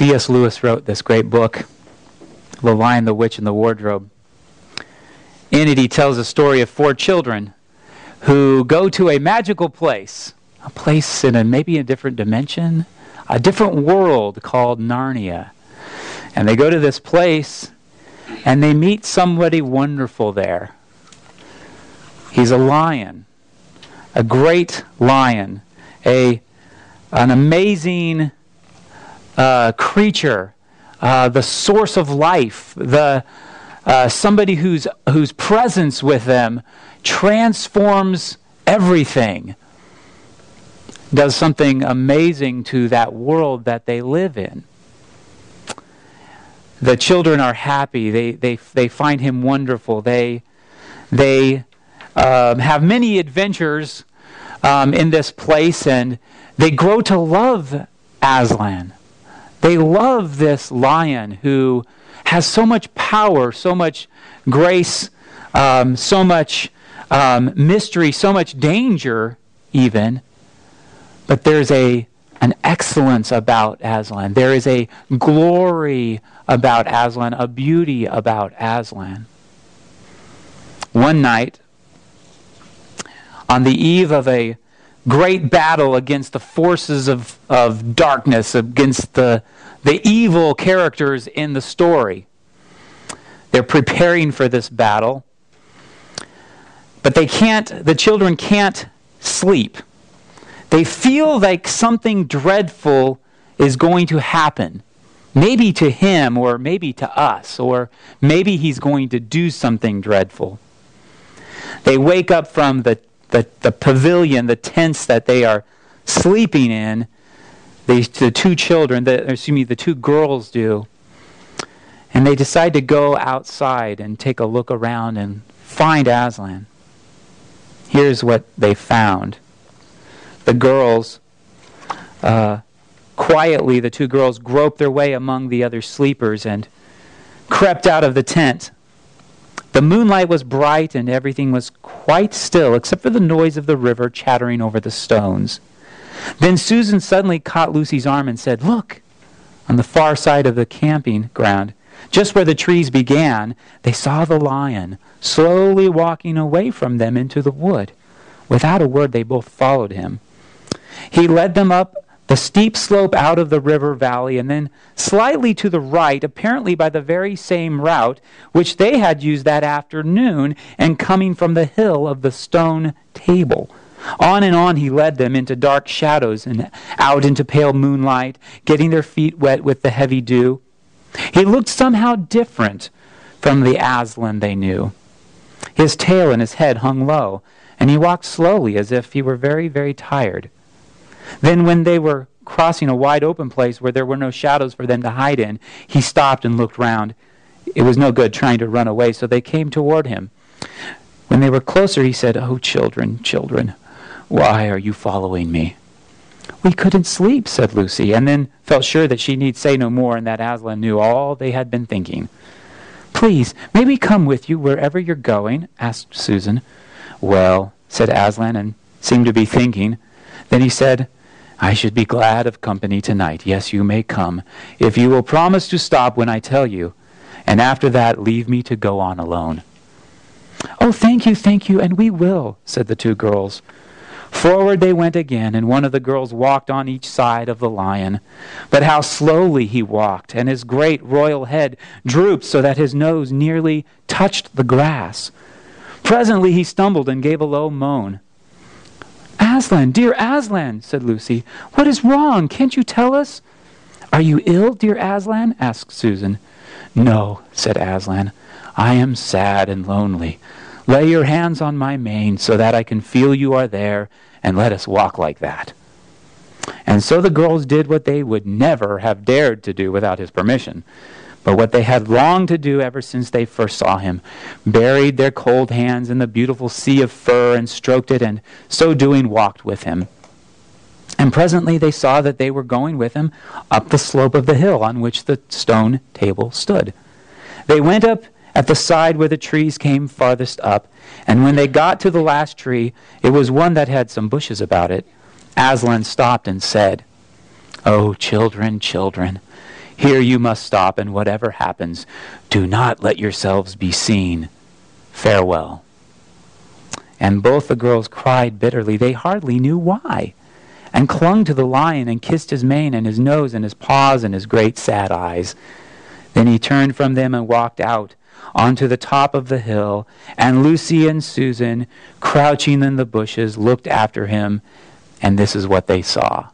C.S. Lewis wrote this great book, The Lion, the Witch, and the Wardrobe. In it, he tells a story of four children who go to a magical place, a place in a maybe a different dimension, a different world called Narnia. And they go to this place and they meet somebody wonderful there. He's a lion, a great lion, a an amazing uh, creature, uh, the source of life, the uh, somebody whose whose presence with them transforms everything, does something amazing to that world that they live in. The children are happy. They they they find him wonderful. They they um, have many adventures um, in this place, and they grow to love Aslan. They love this lion who has so much power, so much grace, um, so much um, mystery, so much danger, even. But there's a an excellence about Aslan. There is a glory about Aslan, a beauty about Aslan. One night, on the eve of a great battle against the forces of, of darkness, against the, the evil characters in the story. They're preparing for this battle. But they can't, the children can't sleep. They feel like something dreadful is going to happen. Maybe to him, or maybe to us, or maybe he's going to do something dreadful. They wake up from the the, the pavilion, the tents that they are sleeping in, the, the two children, the, excuse me, the two girls do. And they decide to go outside and take a look around and find Aslan. Here's what they found. The girls, uh, quietly, the two girls groped their way among the other sleepers and crept out of the tent the moonlight was bright and everything was quite still except for the noise of the river chattering over the stones. Then Susan suddenly caught Lucy's arm and said, Look! On the far side of the camping ground, just where the trees began, they saw the lion slowly walking away from them into the wood. Without a word, they both followed him. He led them up the steep slope out of the river valley, and then slightly to the right, apparently by the very same route which they had used that afternoon, and coming from the hill of the stone table. On and on he led them into dark shadows and out into pale moonlight, getting their feet wet with the heavy dew. He looked somehow different from the Aslan they knew. His tail and his head hung low, and he walked slowly as if he were very, very tired. Then, when they were crossing a wide open place where there were no shadows for them to hide in, he stopped and looked round. It was no good trying to run away, so they came toward him. When they were closer, he said, Oh, children, children, why are you following me? We couldn't sleep, said Lucy, and then felt sure that she need say no more and that Aslan knew all they had been thinking. Please, may we come with you wherever you're going? asked Susan. Well, said Aslan, and seemed to be thinking. Then he said, I should be glad of company tonight. Yes, you may come, if you will promise to stop when I tell you, and after that leave me to go on alone. Oh, thank you, thank you, and we will, said the two girls. Forward they went again, and one of the girls walked on each side of the lion. But how slowly he walked, and his great royal head drooped so that his nose nearly touched the grass. Presently he stumbled and gave a low moan. Aslan, dear Aslan, said Lucy, what is wrong? Can't you tell us? Are you ill, dear Aslan? asked Susan. No, said Aslan. I am sad and lonely. Lay your hands on my mane so that I can feel you are there, and let us walk like that. And so the girls did what they would never have dared to do without his permission but what they had longed to do ever since they first saw him, buried their cold hands in the beautiful sea of fur and stroked it, and so doing walked with him. And presently they saw that they were going with him up the slope of the hill on which the stone table stood. They went up at the side where the trees came farthest up, and when they got to the last tree, it was one that had some bushes about it. Aslan stopped and said, Oh, children, children, Here you must stop, and whatever happens, do not let yourselves be seen. Farewell. And both the girls cried bitterly. They hardly knew why, and clung to the lion and kissed his mane and his nose and his paws and his great sad eyes. Then he turned from them and walked out onto the top of the hill, and Lucy and Susan, crouching in the bushes, looked after him, and this is what they saw.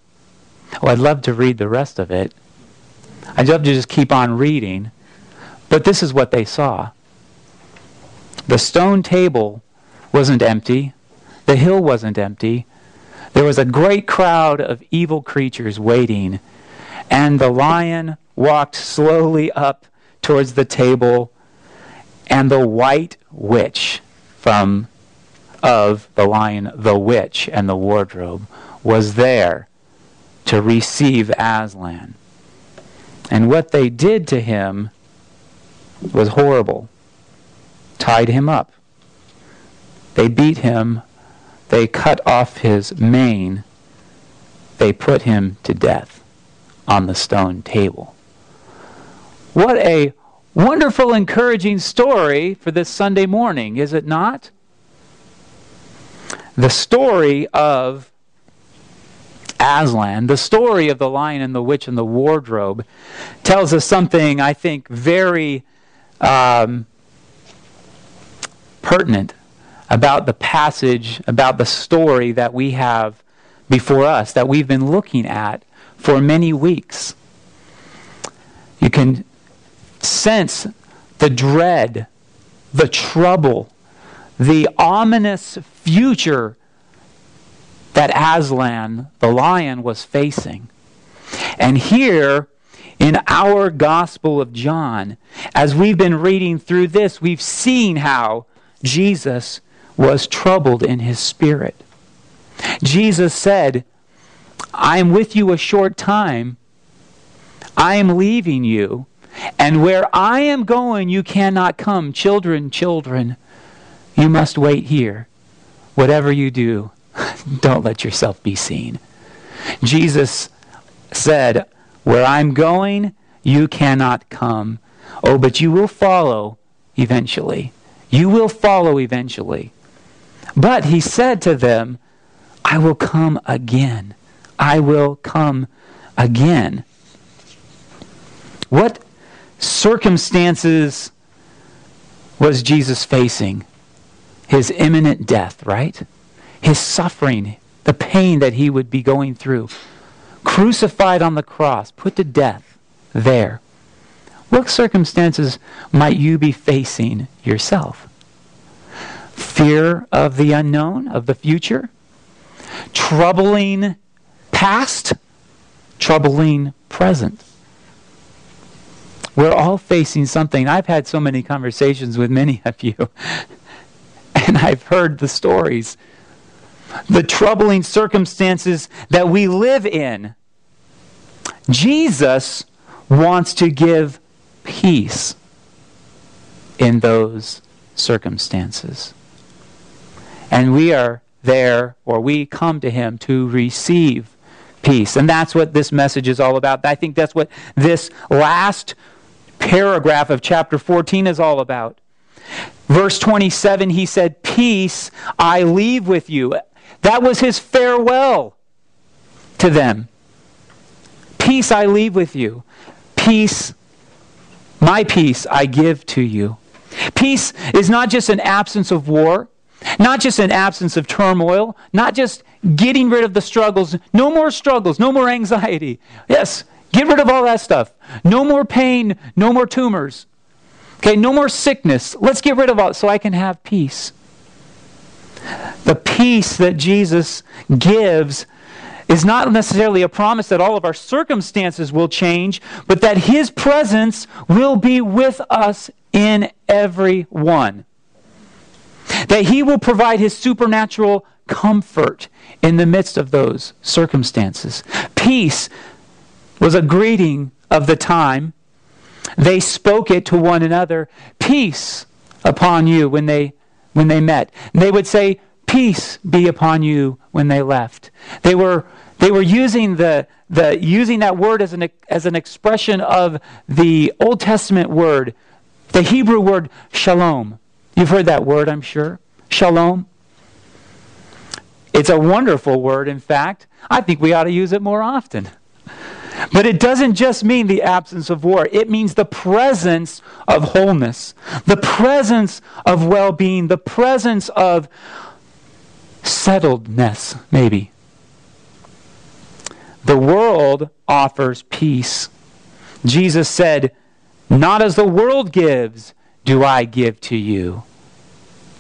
Oh, I'd love to read the rest of it. I'd love to just keep on reading, but this is what they saw. The stone table wasn't empty, the hill wasn't empty. There was a great crowd of evil creatures waiting, and the lion walked slowly up towards the table and the white witch from of the lion the witch and the wardrobe was there to receive Aslan. And what they did to him was horrible. Tied him up. They beat him. They cut off his mane. They put him to death on the stone table. What a wonderful, encouraging story for this Sunday morning, is it not? The story of Aslan, the story of the lion and the witch and the wardrobe, tells us something, I think, very um, pertinent about the passage, about the story that we have before us, that we've been looking at for many weeks. You can sense the dread, the trouble, the ominous future that Aslan, the lion, was facing. And here, in our Gospel of John, as we've been reading through this, we've seen how Jesus was troubled in his spirit. Jesus said, I am with you a short time. I am leaving you. And where I am going, you cannot come. Children, children, you must wait here. Whatever you do, don't let yourself be seen. Jesus said, Where I'm going, you cannot come. Oh, but you will follow eventually. You will follow eventually. But he said to them, I will come again. I will come again. What circumstances was Jesus facing? His imminent death, right? His suffering, the pain that he would be going through. Crucified on the cross, put to death there. What circumstances might you be facing yourself? Fear of the unknown, of the future? Troubling past? Troubling present? We're all facing something. I've had so many conversations with many of you, and I've heard the stories, the troubling circumstances that we live in. Jesus wants to give peace in those circumstances. And we are there, or we come to Him to receive peace. And that's what this message is all about. I think that's what this last paragraph of chapter 14 is all about. Verse 27, he said, Peace I leave with you. That was his farewell to them. Peace I leave with you. Peace, my peace I give to you. Peace is not just an absence of war, not just an absence of turmoil, not just getting rid of the struggles. No more struggles, no more anxiety. Yes, Get rid of all that stuff. No more pain, no more tumors. Okay, no more sickness. Let's get rid of all so I can have peace. The peace that Jesus gives is not necessarily a promise that all of our circumstances will change, but that his presence will be with us in every one. That he will provide his supernatural comfort in the midst of those circumstances. Peace was a greeting of the time. They spoke it to one another, peace upon you when they when they met. They would say, peace be upon you when they left. They were they were using the, the using that word as an as an expression of the Old Testament word, the Hebrew word shalom. You've heard that word, I'm sure. Shalom. It's a wonderful word, in fact. I think we ought to use it more often. But it doesn't just mean the absence of war, it means the presence of wholeness, the presence of well being, the presence of settledness, maybe. The world offers peace. Jesus said, Not as the world gives, do I give to you.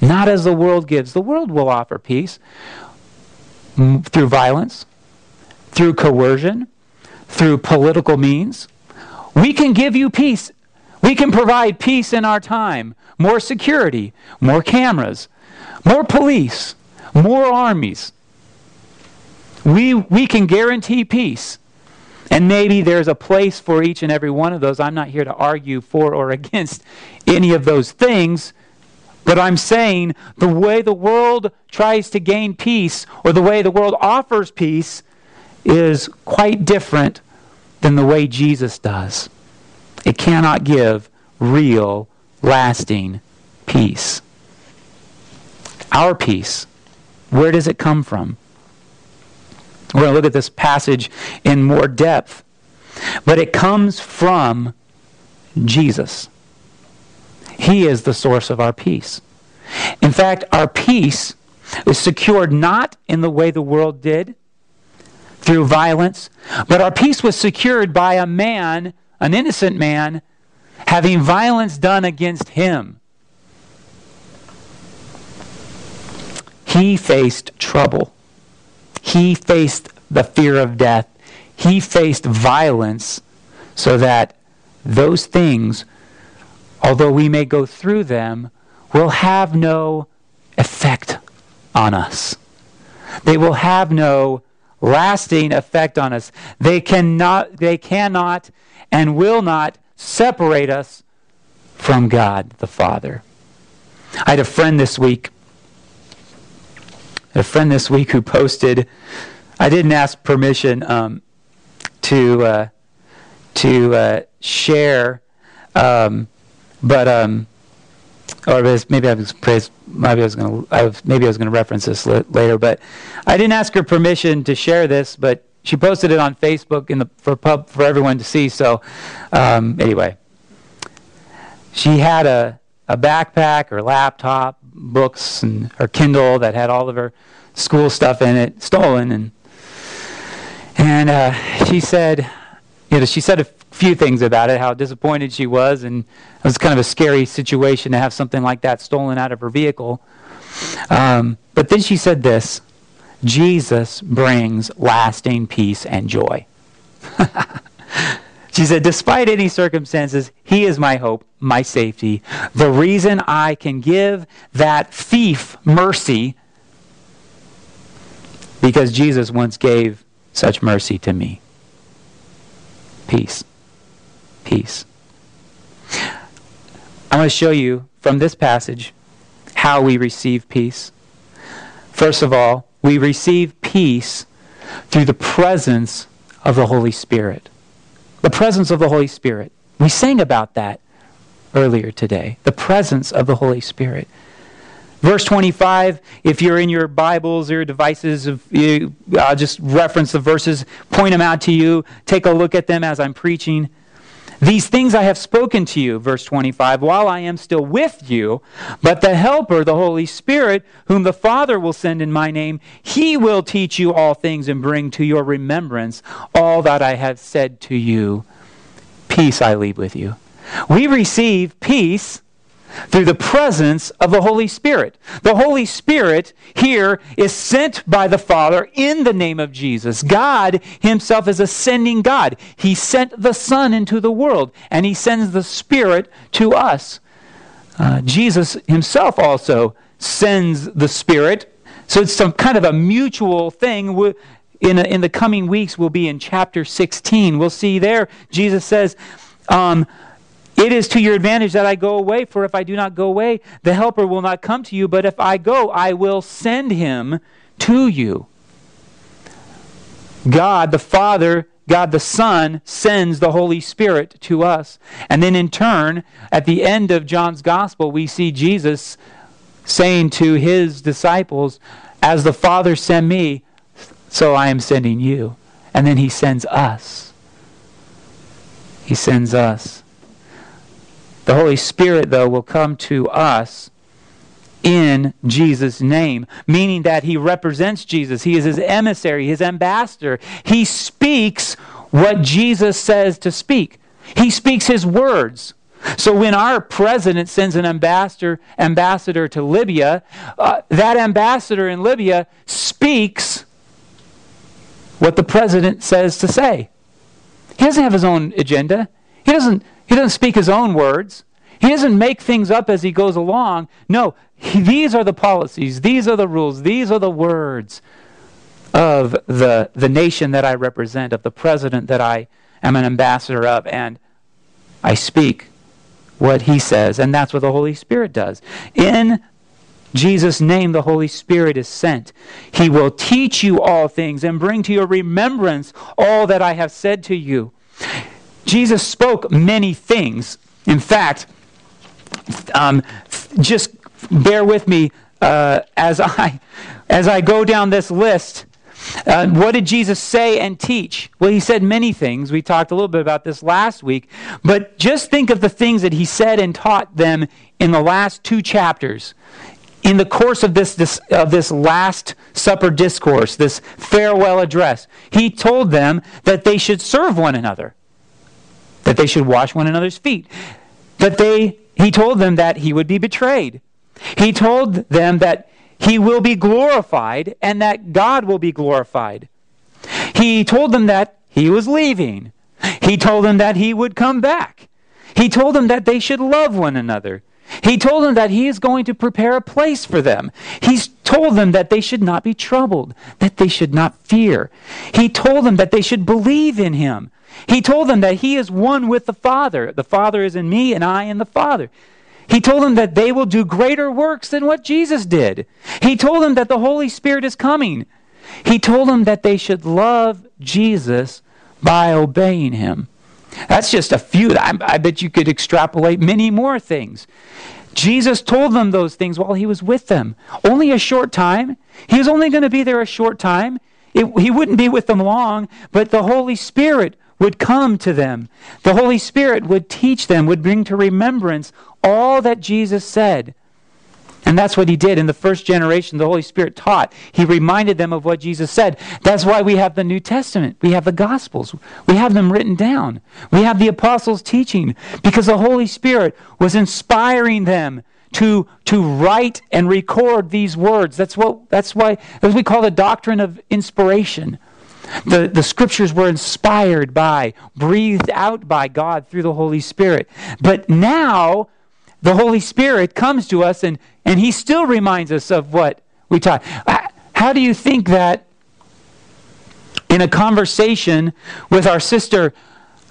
Not as the world gives. The world will offer peace through violence, through coercion, through political means. We can give you peace. We can provide peace in our time. More security, more cameras, more police, more armies. We, we can guarantee peace. And maybe there's a place for each and every one of those. I'm not here to argue for or against any of those things. But I'm saying the way the world tries to gain peace or the way the world offers peace is quite different than the way Jesus does. It cannot give real, lasting peace. Our peace, where does it come from? We're going to look at this passage in more depth. But it comes from Jesus. He is the source of our peace. In fact, our peace is secured not in the way the world did, through violence, but our peace was secured by a man, an innocent man, having violence done against him. He faced trouble. He faced the fear of death. He faced violence so that those things, although we may go through them, will have no effect on us. They will have no lasting effect on us. They cannot, they cannot and will not separate us from God the Father. I had a friend this week, a friend this week who posted, I didn't ask permission um, to, uh, to uh, share, um, but um, or maybe I was maybe I was going to maybe I was going to reference this later, but I didn't ask her permission to share this, but she posted it on Facebook in the for pub for everyone to see. So um, anyway, she had a a backpack or laptop, books, and her Kindle that had all of her school stuff in it stolen, and and uh, she said, you know, she said few things about it, how disappointed she was, and it was kind of a scary situation to have something like that stolen out of her vehicle. Um, but then she said this Jesus brings lasting peace and joy. she said, Despite any circumstances, He is my hope, my safety. The reason I can give that thief mercy because Jesus once gave such mercy to me. Peace peace. I want to show you from this passage how we receive peace. First of all, we receive peace through the presence of the Holy Spirit. The presence of the Holy Spirit. We sang about that earlier today. The presence of the Holy Spirit. Verse 25, if you're in your Bibles or devices, I'll uh, just reference the verses, point them out to you, take a look at them as I'm preaching. These things I have spoken to you, verse 25, while I am still with you. But the Helper, the Holy Spirit, whom the Father will send in my name, he will teach you all things and bring to your remembrance all that I have said to you. Peace I leave with you. We receive peace through the presence of the Holy Spirit. The Holy Spirit here is sent by the Father in the name of Jesus. God Himself is a sending God. He sent the Son into the world, and He sends the Spirit to us. Uh, Jesus Himself also sends the Spirit. So it's some kind of a mutual thing. In, a, in the coming weeks, we'll be in chapter 16. We'll see there, Jesus says, um, it is to your advantage that I go away, for if I do not go away, the Helper will not come to you, but if I go, I will send him to you. God the Father, God the Son sends the Holy Spirit to us. And then in turn, at the end of John's Gospel, we see Jesus saying to his disciples, As the Father sent me, so I am sending you. And then he sends us. He sends us. The Holy Spirit, though, will come to us in Jesus' name, meaning that he represents Jesus. He is his emissary, his ambassador. He speaks what Jesus says to speak. He speaks his words. So when our president sends an ambassador ambassador to Libya, uh, that ambassador in Libya speaks what the president says to say. He doesn't have his own agenda. He doesn't he doesn't speak his own words. He doesn't make things up as he goes along. No, he, these are the policies, these are the rules, these are the words of the, the nation that I represent, of the president that I am an ambassador of, and I speak what he says, and that's what the Holy Spirit does. In Jesus' name, the Holy Spirit is sent. He will teach you all things and bring to your remembrance all that I have said to you. Jesus spoke many things. In fact, um, just bear with me uh, as I as I go down this list. Uh, what did Jesus say and teach? Well, he said many things. We talked a little bit about this last week. But just think of the things that he said and taught them in the last two chapters. In the course of this, this, of this Last Supper discourse, this farewell address, he told them that they should serve one another, that they should wash one another's feet, that they he told them that he would be betrayed. He told them that he will be glorified and that God will be glorified. He told them that he was leaving. He told them that he would come back. He told them that they should love one another. He told them that he is going to prepare a place for them. He's told them that they should not be troubled, that they should not fear. He told them that they should believe in him, he told them that he is one with the Father. The Father is in me, and I in the Father. He told them that they will do greater works than what Jesus did. He told them that the Holy Spirit is coming. He told them that they should love Jesus by obeying him. That's just a few. I, I bet you could extrapolate many more things. Jesus told them those things while he was with them. Only a short time. He was only going to be there a short time. It, he wouldn't be with them long, but the Holy Spirit would come to them. The Holy Spirit would teach them, would bring to remembrance all that Jesus said. And that's what he did in the first generation. The Holy Spirit taught. He reminded them of what Jesus said. That's why we have the New Testament. We have the Gospels. We have them written down. We have the apostles' teaching because the Holy Spirit was inspiring them to, to write and record these words. That's what that's why that's what we call the doctrine of inspiration. The, the scriptures were inspired by, breathed out by God through the Holy Spirit. But now, the Holy Spirit comes to us and, and He still reminds us of what we taught. How do you think that in a conversation with our sister,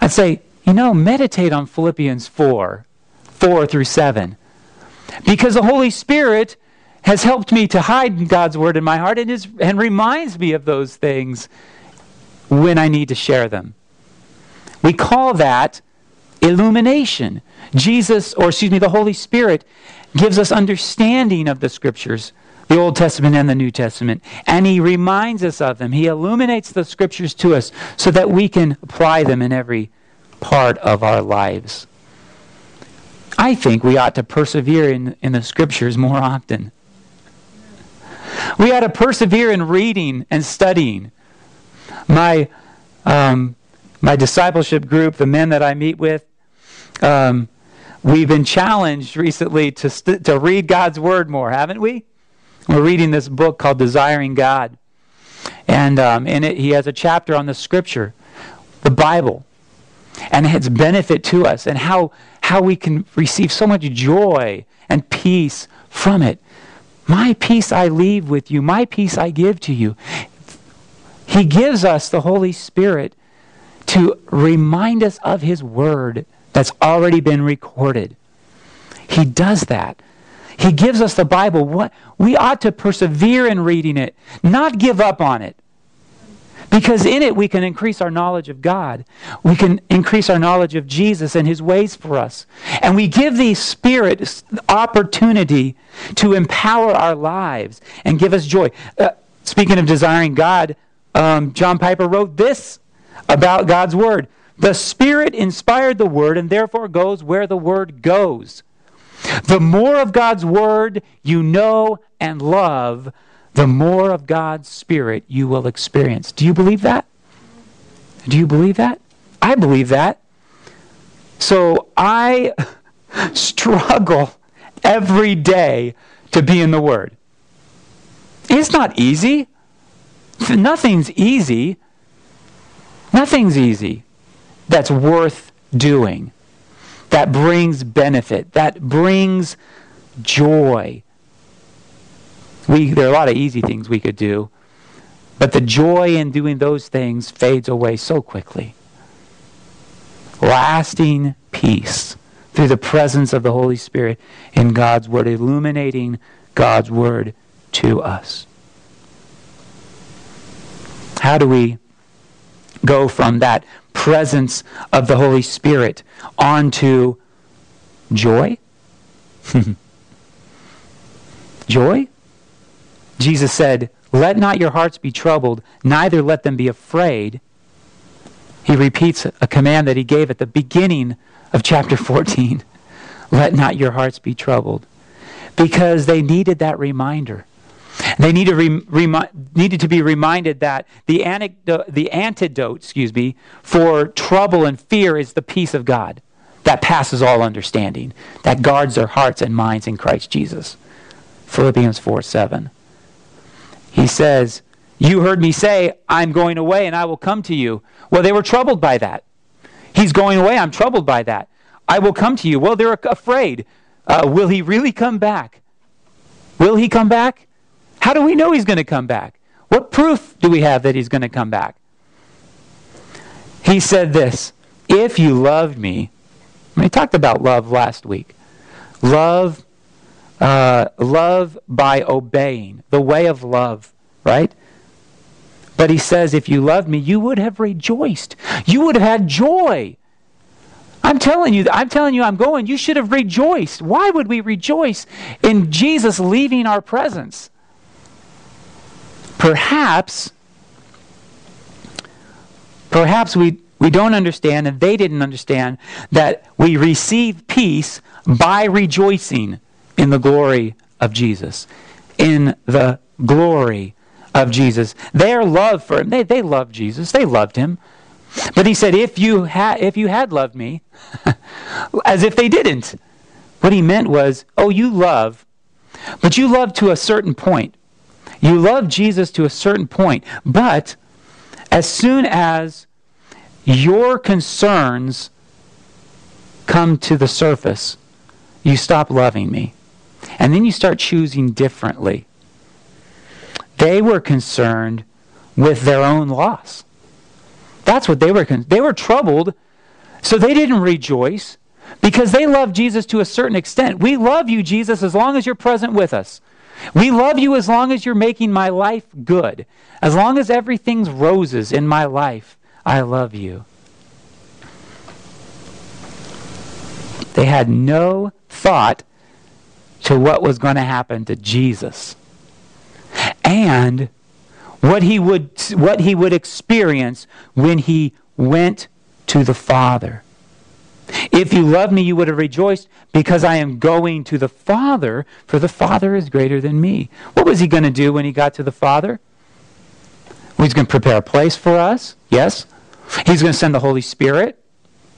I'd say, you know, meditate on Philippians 4 4 through 7. Because the Holy Spirit has helped me to hide God's word in my heart and, is, and reminds me of those things when I need to share them. We call that illumination. Jesus, or excuse me, the Holy Spirit gives us understanding of the scriptures, the Old Testament and the New Testament, and He reminds us of them. He illuminates the scriptures to us so that we can apply them in every part of our lives. I think we ought to persevere in, in the scriptures more often. We ought to persevere in reading and studying my um, my discipleship group, the men that I meet with, um, we've been challenged recently to st- to read God's word more, haven't we? We're reading this book called Desiring God, and um, in it he has a chapter on the Scripture, the Bible, and its benefit to us, and how how we can receive so much joy and peace from it. My peace I leave with you, my peace I give to you. He gives us the Holy Spirit to remind us of His Word that's already been recorded. He does that. He gives us the Bible. What we ought to persevere in reading it, not give up on it. Because in it we can increase our knowledge of God. We can increase our knowledge of Jesus and his ways for us. And we give the Spirit opportunity to empower our lives and give us joy. Uh, speaking of desiring God, um, John Piper wrote this about God's Word. The Spirit inspired the Word and therefore goes where the Word goes. The more of God's Word you know and love, the more of God's Spirit you will experience. Do you believe that? Do you believe that? I believe that. So I struggle every day to be in the Word. It's not easy. Nothing's easy. Nothing's easy that's worth doing, that brings benefit, that brings joy. We, there are a lot of easy things we could do, but the joy in doing those things fades away so quickly. Lasting peace through the presence of the Holy Spirit in God's Word, illuminating God's Word to us. How do we go from that presence of the Holy Spirit onto joy? joy? Jesus said, Let not your hearts be troubled, neither let them be afraid. He repeats a command that he gave at the beginning of chapter 14. Let not your hearts be troubled. Because they needed that reminder. They need to re, remi- needed to be reminded that the, anecdote, the antidote, excuse me, for trouble and fear is the peace of God that passes all understanding, that guards their hearts and minds in Christ Jesus. Philippians 4 7. He says, You heard me say, I'm going away and I will come to you. Well, they were troubled by that. He's going away. I'm troubled by that. I will come to you. Well, they're afraid. Uh, will he really come back? Will he come back? How do we know he's going to come back? What proof do we have that he's going to come back? He said this If you loved me, we talked about love last week. Love, uh, love by obeying, the way of love, right? But he says, if you loved me, you would have rejoiced. You would have had joy. I'm telling you, I'm telling you, I'm going. You should have rejoiced. Why would we rejoice in Jesus leaving our presence? Perhaps, perhaps we, we don't understand, and they didn't understand, that we receive peace by rejoicing in the glory of Jesus. In the glory of Jesus. Their love for him, they, they loved Jesus, they loved him. But he said, if you, had, if you had loved me, as if they didn't. What he meant was, oh, you love, but you love to a certain point. You love Jesus to a certain point, but as soon as your concerns come to the surface, you stop loving me. And then you start choosing differently. They were concerned with their own loss. That's what they were. Con- they were troubled, so they didn't rejoice because they loved Jesus to a certain extent. We love you, Jesus, as long as you're present with us. We love you as long as you're making my life good. As long as everything's roses in my life, I love you. They had no thought to what was going to happen to Jesus and what he would what he would experience when he went to the Father. If you loved me, you would have rejoiced because I am going to the Father, for the Father is greater than me. What was he going to do when he got to the Father? He's going to prepare a place for us. Yes. He's going to send the Holy Spirit.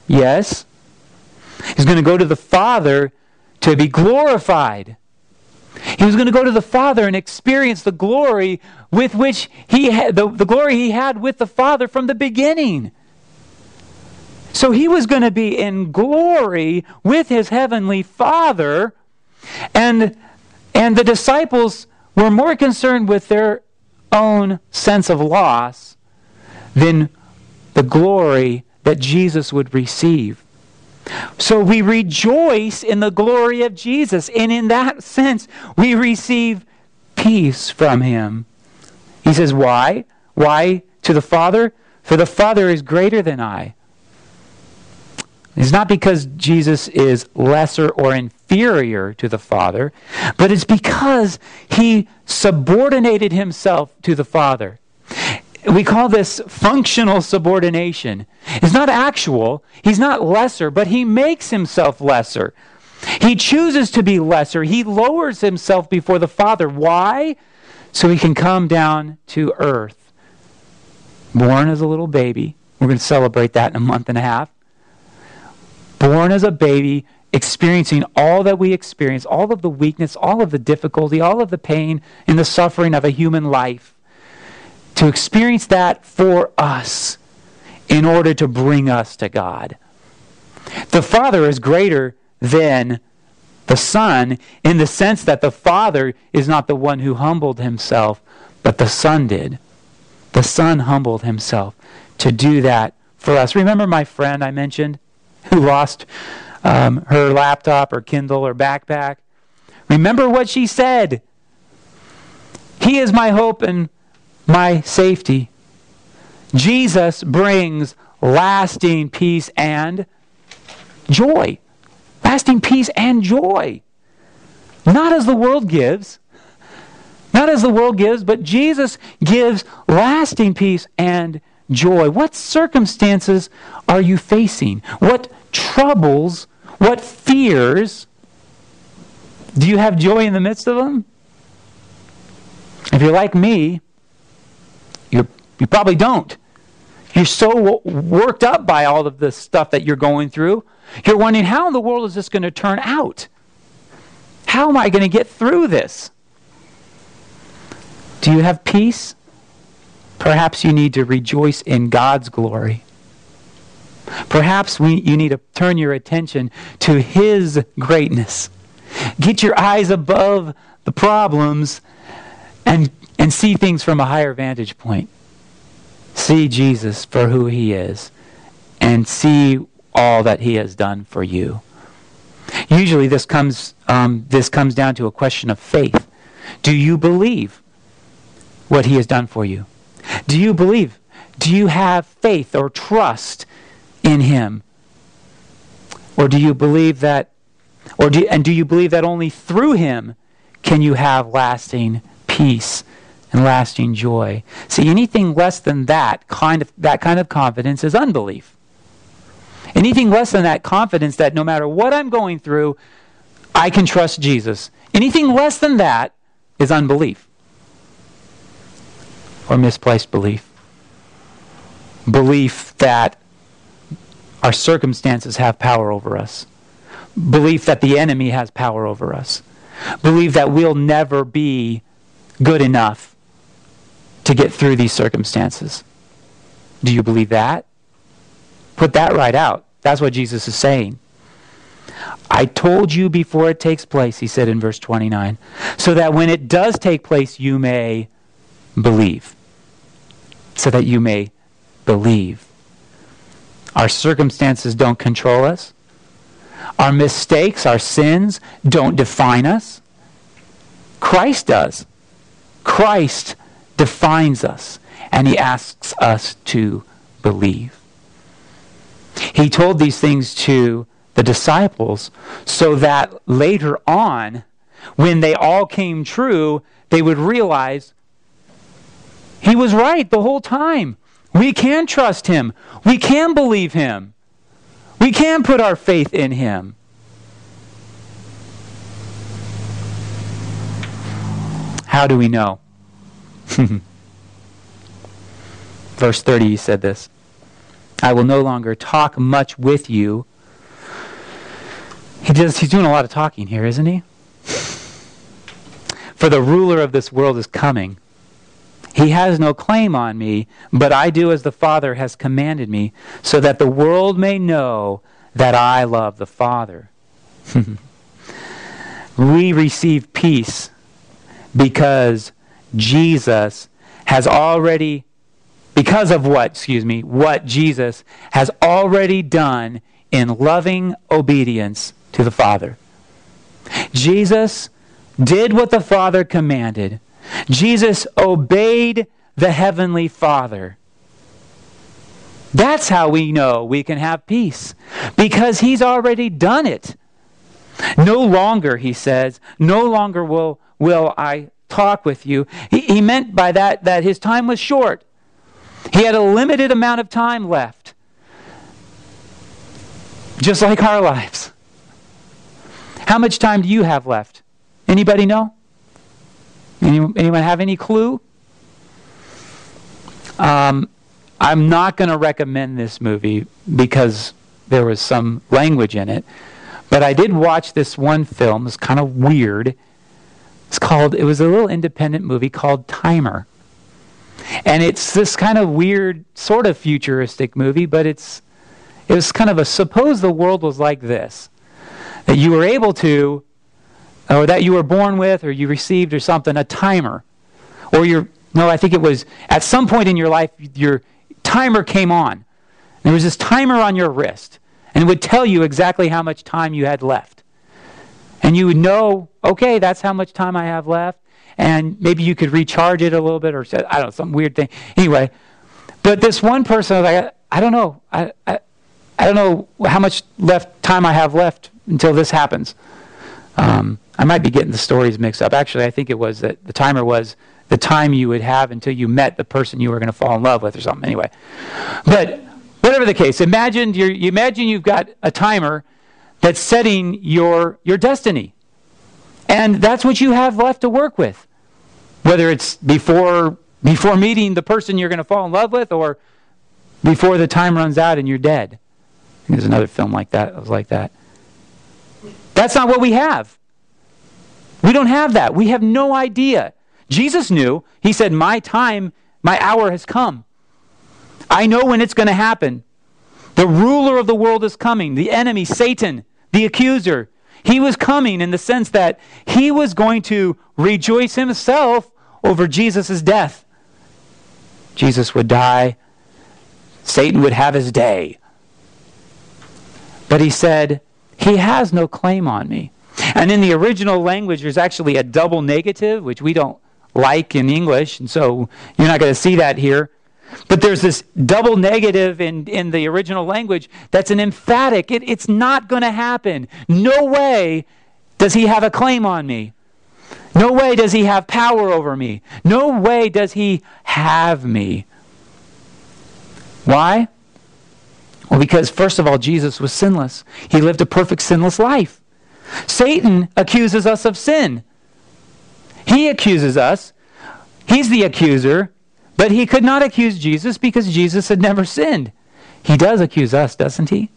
Yes. He's going to go to the Father to be glorified. He was going to go to the Father and experience the glory with which he had, the, the glory he had with the Father from the beginning. So he was going to be in glory with his heavenly Father, and, and the disciples were more concerned with their own sense of loss than the glory that Jesus would receive. So we rejoice in the glory of Jesus, and in that sense, we receive peace from him. He says, Why? Why to the Father? For the Father is greater than I. It's not because Jesus is lesser or inferior to the Father, but it's because he subordinated himself to the Father. We call this functional subordination. It's not actual, he's not lesser, but he makes himself lesser. He chooses to be lesser. He lowers himself before the Father. Why? So he can come down to earth. Born as a little baby. We're going to celebrate that in a month and a half born as a baby, experiencing all that we experience, all of the weakness, all of the difficulty, all of the pain and the suffering of a human life, to experience that for us in order to bring us to God. The Father is greater than the Son in the sense that the Father is not the one who humbled himself, but the Son did. The Son humbled himself to do that for us. Remember my friend I mentioned? who lost um, her laptop or Kindle or backpack. Remember what she said. He is my hope and my safety. Jesus brings lasting peace and joy. Lasting peace and joy. Not as the world gives. Not as the world gives, but Jesus gives lasting peace and joy. What circumstances are you facing? What troubles, what fears, do you have joy in the midst of them? If you're like me, you you probably don't. You're so worked up by all of the stuff that you're going through. You're wondering, how in the world is this going to turn out? How am I going to get through this? Do you have peace? Perhaps you need to rejoice in God's glory. Perhaps we, you need to turn your attention to His greatness. Get your eyes above the problems and, and see things from a higher vantage point. See Jesus for who He is and see all that He has done for you. Usually, this comes, um, this comes down to a question of faith. Do you believe what He has done for you? Do you believe? Do you have faith or trust in him? Or do you believe that or do and do you believe that only through him can you have lasting peace and lasting joy? See, anything less than that kind of that kind of confidence is unbelief. Anything less than that confidence that no matter what I'm going through, I can trust Jesus. Anything less than that is unbelief or misplaced belief. Belief that our circumstances have power over us. Belief that the enemy has power over us. Believe that we'll never be good enough to get through these circumstances. Do you believe that? Put that right out. That's what Jesus is saying. I told you before it takes place, he said in verse 29, so that when it does take place, you may believe. So that you may believe. Our circumstances don't control us. Our mistakes, our sins don't define us. Christ does. Christ defines us, and he asks us to believe. He told these things to the disciples so that later on, when they all came true, they would realize he was right the whole time. We can trust Him. We can believe Him. We can put our faith in Him. How do we know? Verse 30, he said this I will no longer talk much with you. He does, he's doing a lot of talking here, isn't he? For the ruler of this world is coming. He has no claim on me, but I do as the Father has commanded me, so that the world may know that I love the Father. we receive peace because Jesus has already, because of what, excuse me, what Jesus has already done in loving obedience to the Father. Jesus did what the Father commanded Jesus obeyed the Heavenly Father. That's how we know we can have peace because he's already done it. No longer, he says, no longer will, will I talk with you. He, he meant by that that his time was short. He had a limited amount of time left. Just like our lives. How much time do you have left? Anybody know? Anyone, anyone have any clue? Um, I'm not going to recommend this movie because there was some language in it. But I did watch this one film. It's kind of weird. It's called, it was a little independent movie called Timer. And it's this kind of weird, sort of futuristic movie, but it's, it was kind of a suppose the world was like this that you were able to, or that you were born with, or you received, or something, a timer. Or your, no, I think it was at some point in your life, your timer came on. There was this timer on your wrist, and it would tell you exactly how much time you had left. And you would know, okay, that's how much time I have left. And maybe you could recharge it a little bit or, I don't know, some weird thing. Anyway, but this one person was like, I don't know. I, I, I don't know how much left time I have left until this happens. Um, I might be getting the stories mixed up. Actually, I think it was that the timer was the time you would have until you met the person you were going to fall in love with or something. Anyway, but whatever the case, imagine you imagine you've got a timer that's setting your your destiny, and that's what you have left to work with. Whether it's before before meeting the person you're going to fall in love with, or before the time runs out and you're dead. There's another film like that. It was like that. That's not what we have. We don't have that. We have no idea. Jesus knew. He said, My time, my hour has come. I know when it's going to happen. The ruler of the world is coming, the enemy, Satan, the accuser. He was coming in the sense that he was going to rejoice himself over Jesus' death. Jesus would die, Satan would have his day. But he said, He has no claim on me. And in the original language, there's actually a double negative, which we don't like in English, and so you're not going to see that here. But there's this double negative in, in the original language that's an emphatic. It, it's not going to happen. No way does he have a claim on me. No way does he have power over me. No way does he have me. Why? Well, because first of all, Jesus was sinless. He lived a perfect sinless life. Satan accuses us of sin. He accuses us. He's the accuser, but he could not accuse Jesus because Jesus had never sinned. He does accuse us, doesn't he?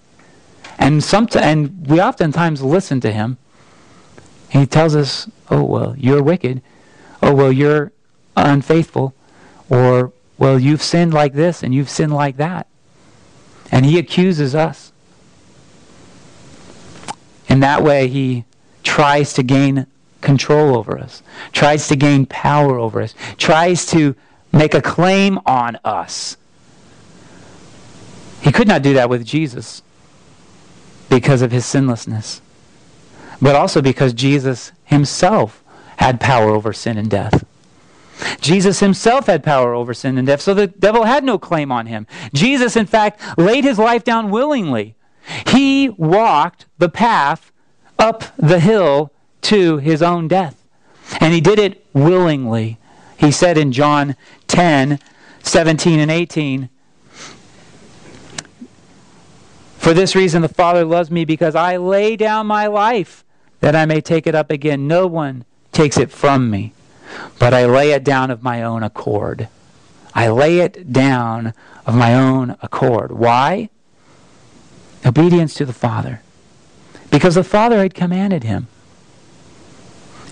And sometimes, and we oftentimes listen to him. He tells us, "Oh well, you're wicked. Oh well, you're unfaithful, or well, you've sinned like this and you've sinned like that." And he accuses us. In that way, he tries to gain control over us, tries to gain power over us, tries to make a claim on us. He could not do that with Jesus because of his sinlessness, but also because Jesus himself had power over sin and death. Jesus himself had power over sin and death, so the devil had no claim on him. Jesus, in fact, laid his life down willingly. He walked the path up the hill to his own death. And he did it willingly. He said in John 10 17 and 18, For this reason the Father loves me, because I lay down my life that I may take it up again. No one takes it from me, but I lay it down of my own accord. I lay it down of my own accord. Why? Obedience to the Father. Because the Father had commanded him.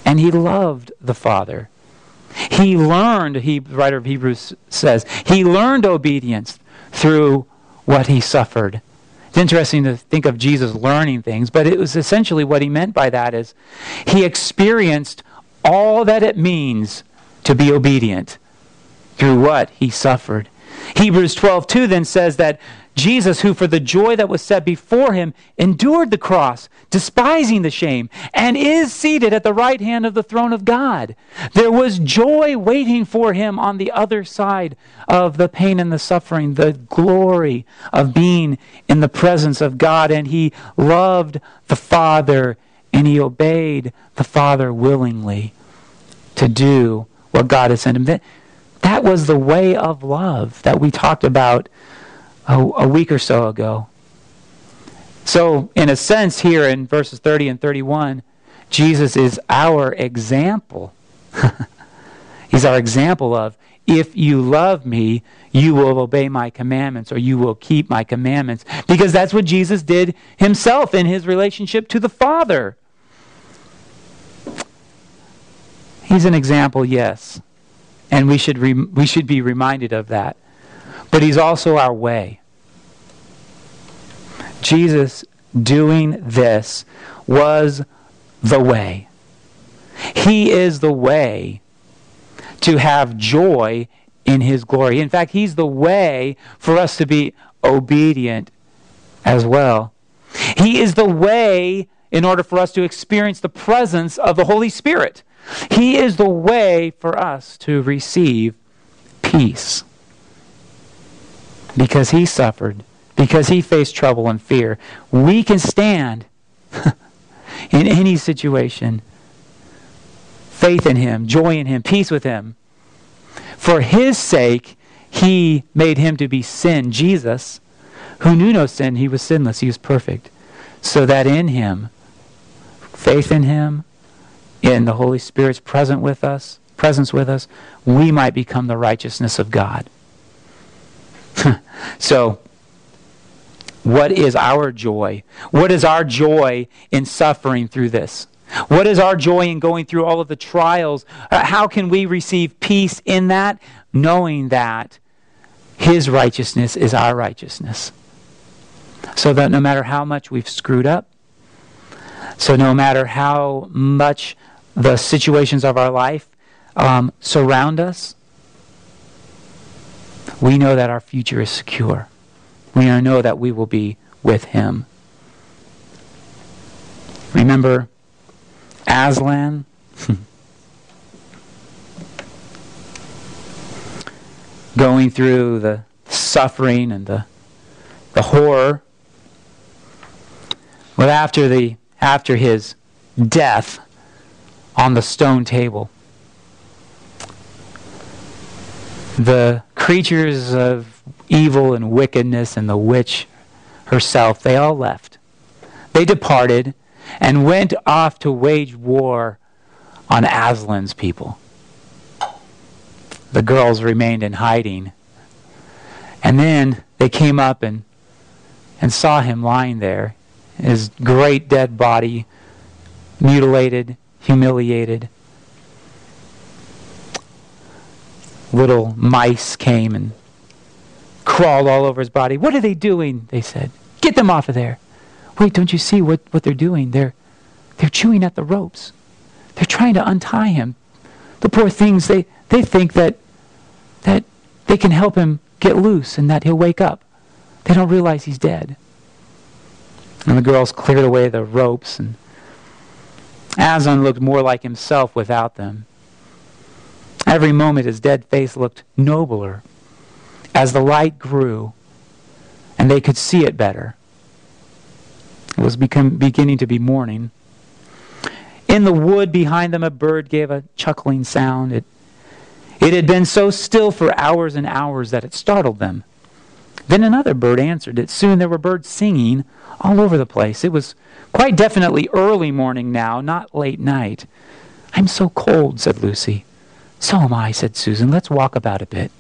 And he loved the Father. He learned, he, the writer of Hebrews says, he learned obedience through what he suffered. It's interesting to think of Jesus learning things, but it was essentially what he meant by that is he experienced all that it means to be obedient through what he suffered. Hebrews 12, 2 then says that Jesus, who for the joy that was set before him endured the cross, despising the shame, and is seated at the right hand of the throne of God. There was joy waiting for him on the other side of the pain and the suffering, the glory of being in the presence of God. And he loved the Father and he obeyed the Father willingly to do what God has sent him. That, that was the way of love that we talked about a, a week or so ago. So, in a sense, here in verses 30 and 31, Jesus is our example. He's our example of if you love me, you will obey my commandments or you will keep my commandments. Because that's what Jesus did himself in his relationship to the Father. He's an example, yes. And we should, re- we should be reminded of that. But he's also our way. Jesus doing this was the way. He is the way to have joy in his glory. In fact, he's the way for us to be obedient as well. He is the way in order for us to experience the presence of the Holy Spirit. He is the way for us to receive peace. Because he suffered, because he faced trouble and fear, we can stand in any situation. Faith in him, joy in him, peace with him. For his sake, he made him to be sin, Jesus, who knew no sin. He was sinless, he was perfect. So that in him, faith in him, in the Holy Spirit's present with us, presence with us, we might become the righteousness of God. so, what is our joy? What is our joy in suffering through this? What is our joy in going through all of the trials? Uh, how can we receive peace in that? Knowing that His righteousness is our righteousness. So that no matter how much we've screwed up, so no matter how much the situations of our life um, surround us, we know that our future is secure. We know that we will be with Him. Remember Aslan? Going through the suffering and the, the horror. Well, after, the, after his death, on the stone table. The creatures of evil and wickedness and the witch herself, they all left. They departed and went off to wage war on Aslan's people. The girls remained in hiding. And then they came up and, and saw him lying there, his great dead body, mutilated, humiliated. Little mice came and crawled all over his body. What are they doing? They said. Get them off of there. Wait, don't you see what, what they're doing? They're, they're chewing at the ropes. They're trying to untie him. The poor things, they, they think that, that they can help him get loose and that he'll wake up. They don't realize he's dead. And the girls cleared away the ropes and Aslan looked more like himself without them. Every moment his dead face looked nobler as the light grew and they could see it better. It was become, beginning to be morning. In the wood behind them, a bird gave a chuckling sound. It, it had been so still for hours and hours that it startled them. Then another bird answered it. Soon there were birds singing all over the place. It was quite definitely early morning now, not late night. I'm so cold, said Lucy. So am I, said Susan. Let's walk about a bit.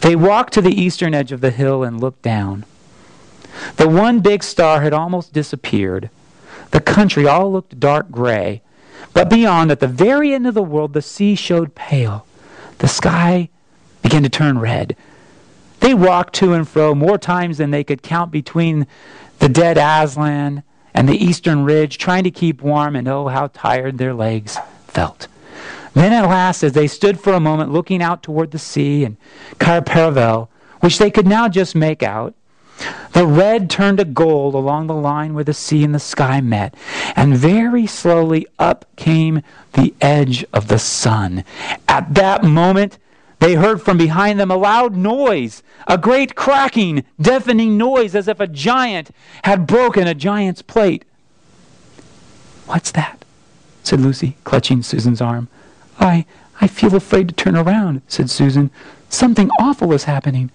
They walked to the eastern edge of the hill and looked down. The one big star had almost disappeared. The country all looked dark gray. But beyond, at the very end of the world, the sea showed pale. The sky began to turn red. They walked to and fro more times than they could count between the dead Aslan and the eastern ridge, trying to keep warm, and oh, how tired their legs felt. Then at last, as they stood for a moment looking out toward the sea and Cair Paravel, which they could now just make out, the red turned to gold along the line where the sea and the sky met, and very slowly up came the edge of the sun. At that moment, they heard from behind them a loud noise, a great cracking, deafening noise, as if a giant had broken a giant's plate. What's that? said Lucy, clutching Susan's arm. I, I feel afraid to turn around, said Susan. Something awful is happening.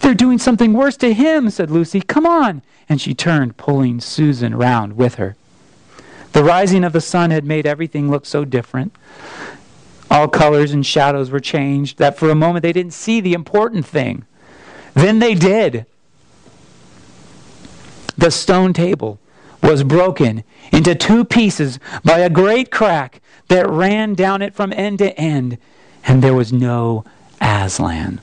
They're doing something worse to him, said Lucy. Come on. And she turned, pulling Susan round with her. The rising of the sun had made everything look so different. All colors and shadows were changed, that for a moment they didn't see the important thing. Then they did. The stone table was broken into two pieces by a great crack that ran down it from end to end, and there was no Aslan.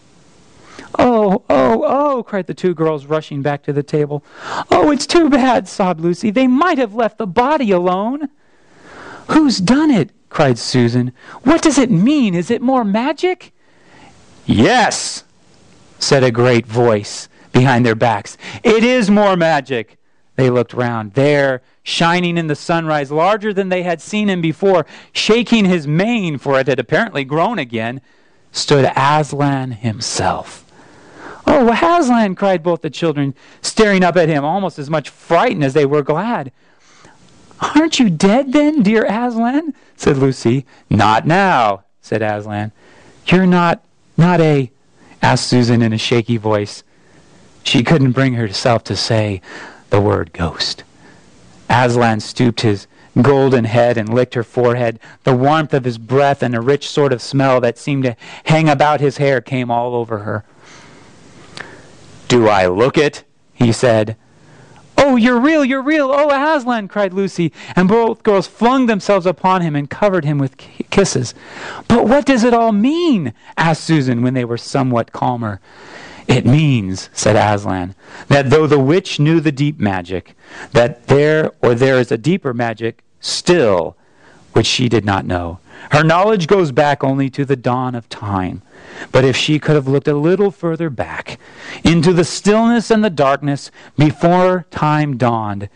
Oh, oh, oh, cried the two girls, rushing back to the table. Oh, it's too bad, sobbed Lucy. They might have left the body alone. Who's done it? Cried Susan. What does it mean? Is it more magic? Yes, said a great voice behind their backs. It is more magic. They looked round. There, shining in the sunrise, larger than they had seen him before, shaking his mane, for it had apparently grown again, stood Aslan himself. Oh, Aslan, cried both the children, staring up at him, almost as much frightened as they were glad. Aren't you dead then, dear Aslan? said Lucy. Not now, said Aslan. You're not, not a, asked Susan in a shaky voice. She couldn't bring herself to say the word ghost. Aslan stooped his golden head and licked her forehead. The warmth of his breath and a rich sort of smell that seemed to hang about his hair came all over her. Do I look it? he said. Oh, you're real, you're real. Oh, Aslan, cried Lucy. And both girls flung themselves upon him and covered him with kisses. But what does it all mean? asked Susan when they were somewhat calmer. It means, said Aslan, that though the witch knew the deep magic, that there or there is a deeper magic still which she did not know. Her knowledge goes back only to the dawn of time. But if she could have looked a little further back, into the stillness and the darkness before time dawned,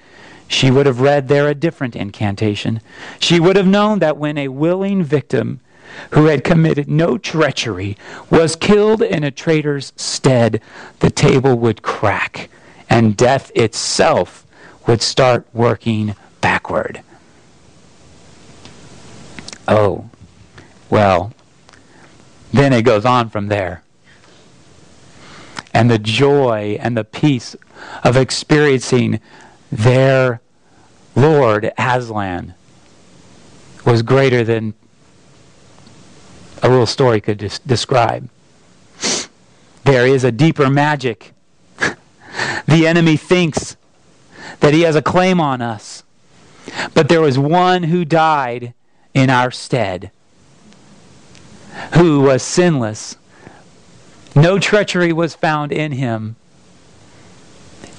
she would have read there a different incantation. She would have known that when a willing victim who had committed no treachery was killed in a traitor's stead, the table would crack and death itself would start working backward. Oh, well, then it goes on from there. And the joy and the peace of experiencing their Lord Aslan was greater than a little story could des- describe. There is a deeper magic. the enemy thinks that he has a claim on us. But there was one who died in our stead who was sinless. No treachery was found in him.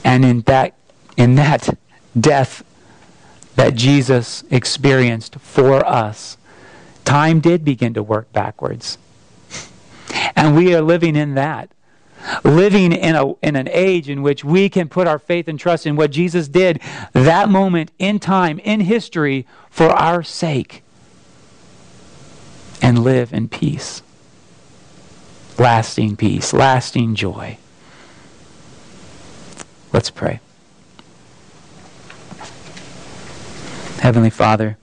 And in that, in that death that Jesus experienced for us, time did begin to work backwards. And we are living in that. Living in, a, in an age in which we can put our faith and trust in what Jesus did that moment in time, in history, for our sake and live in peace. Lasting peace, lasting joy. Let's pray. Heavenly Father,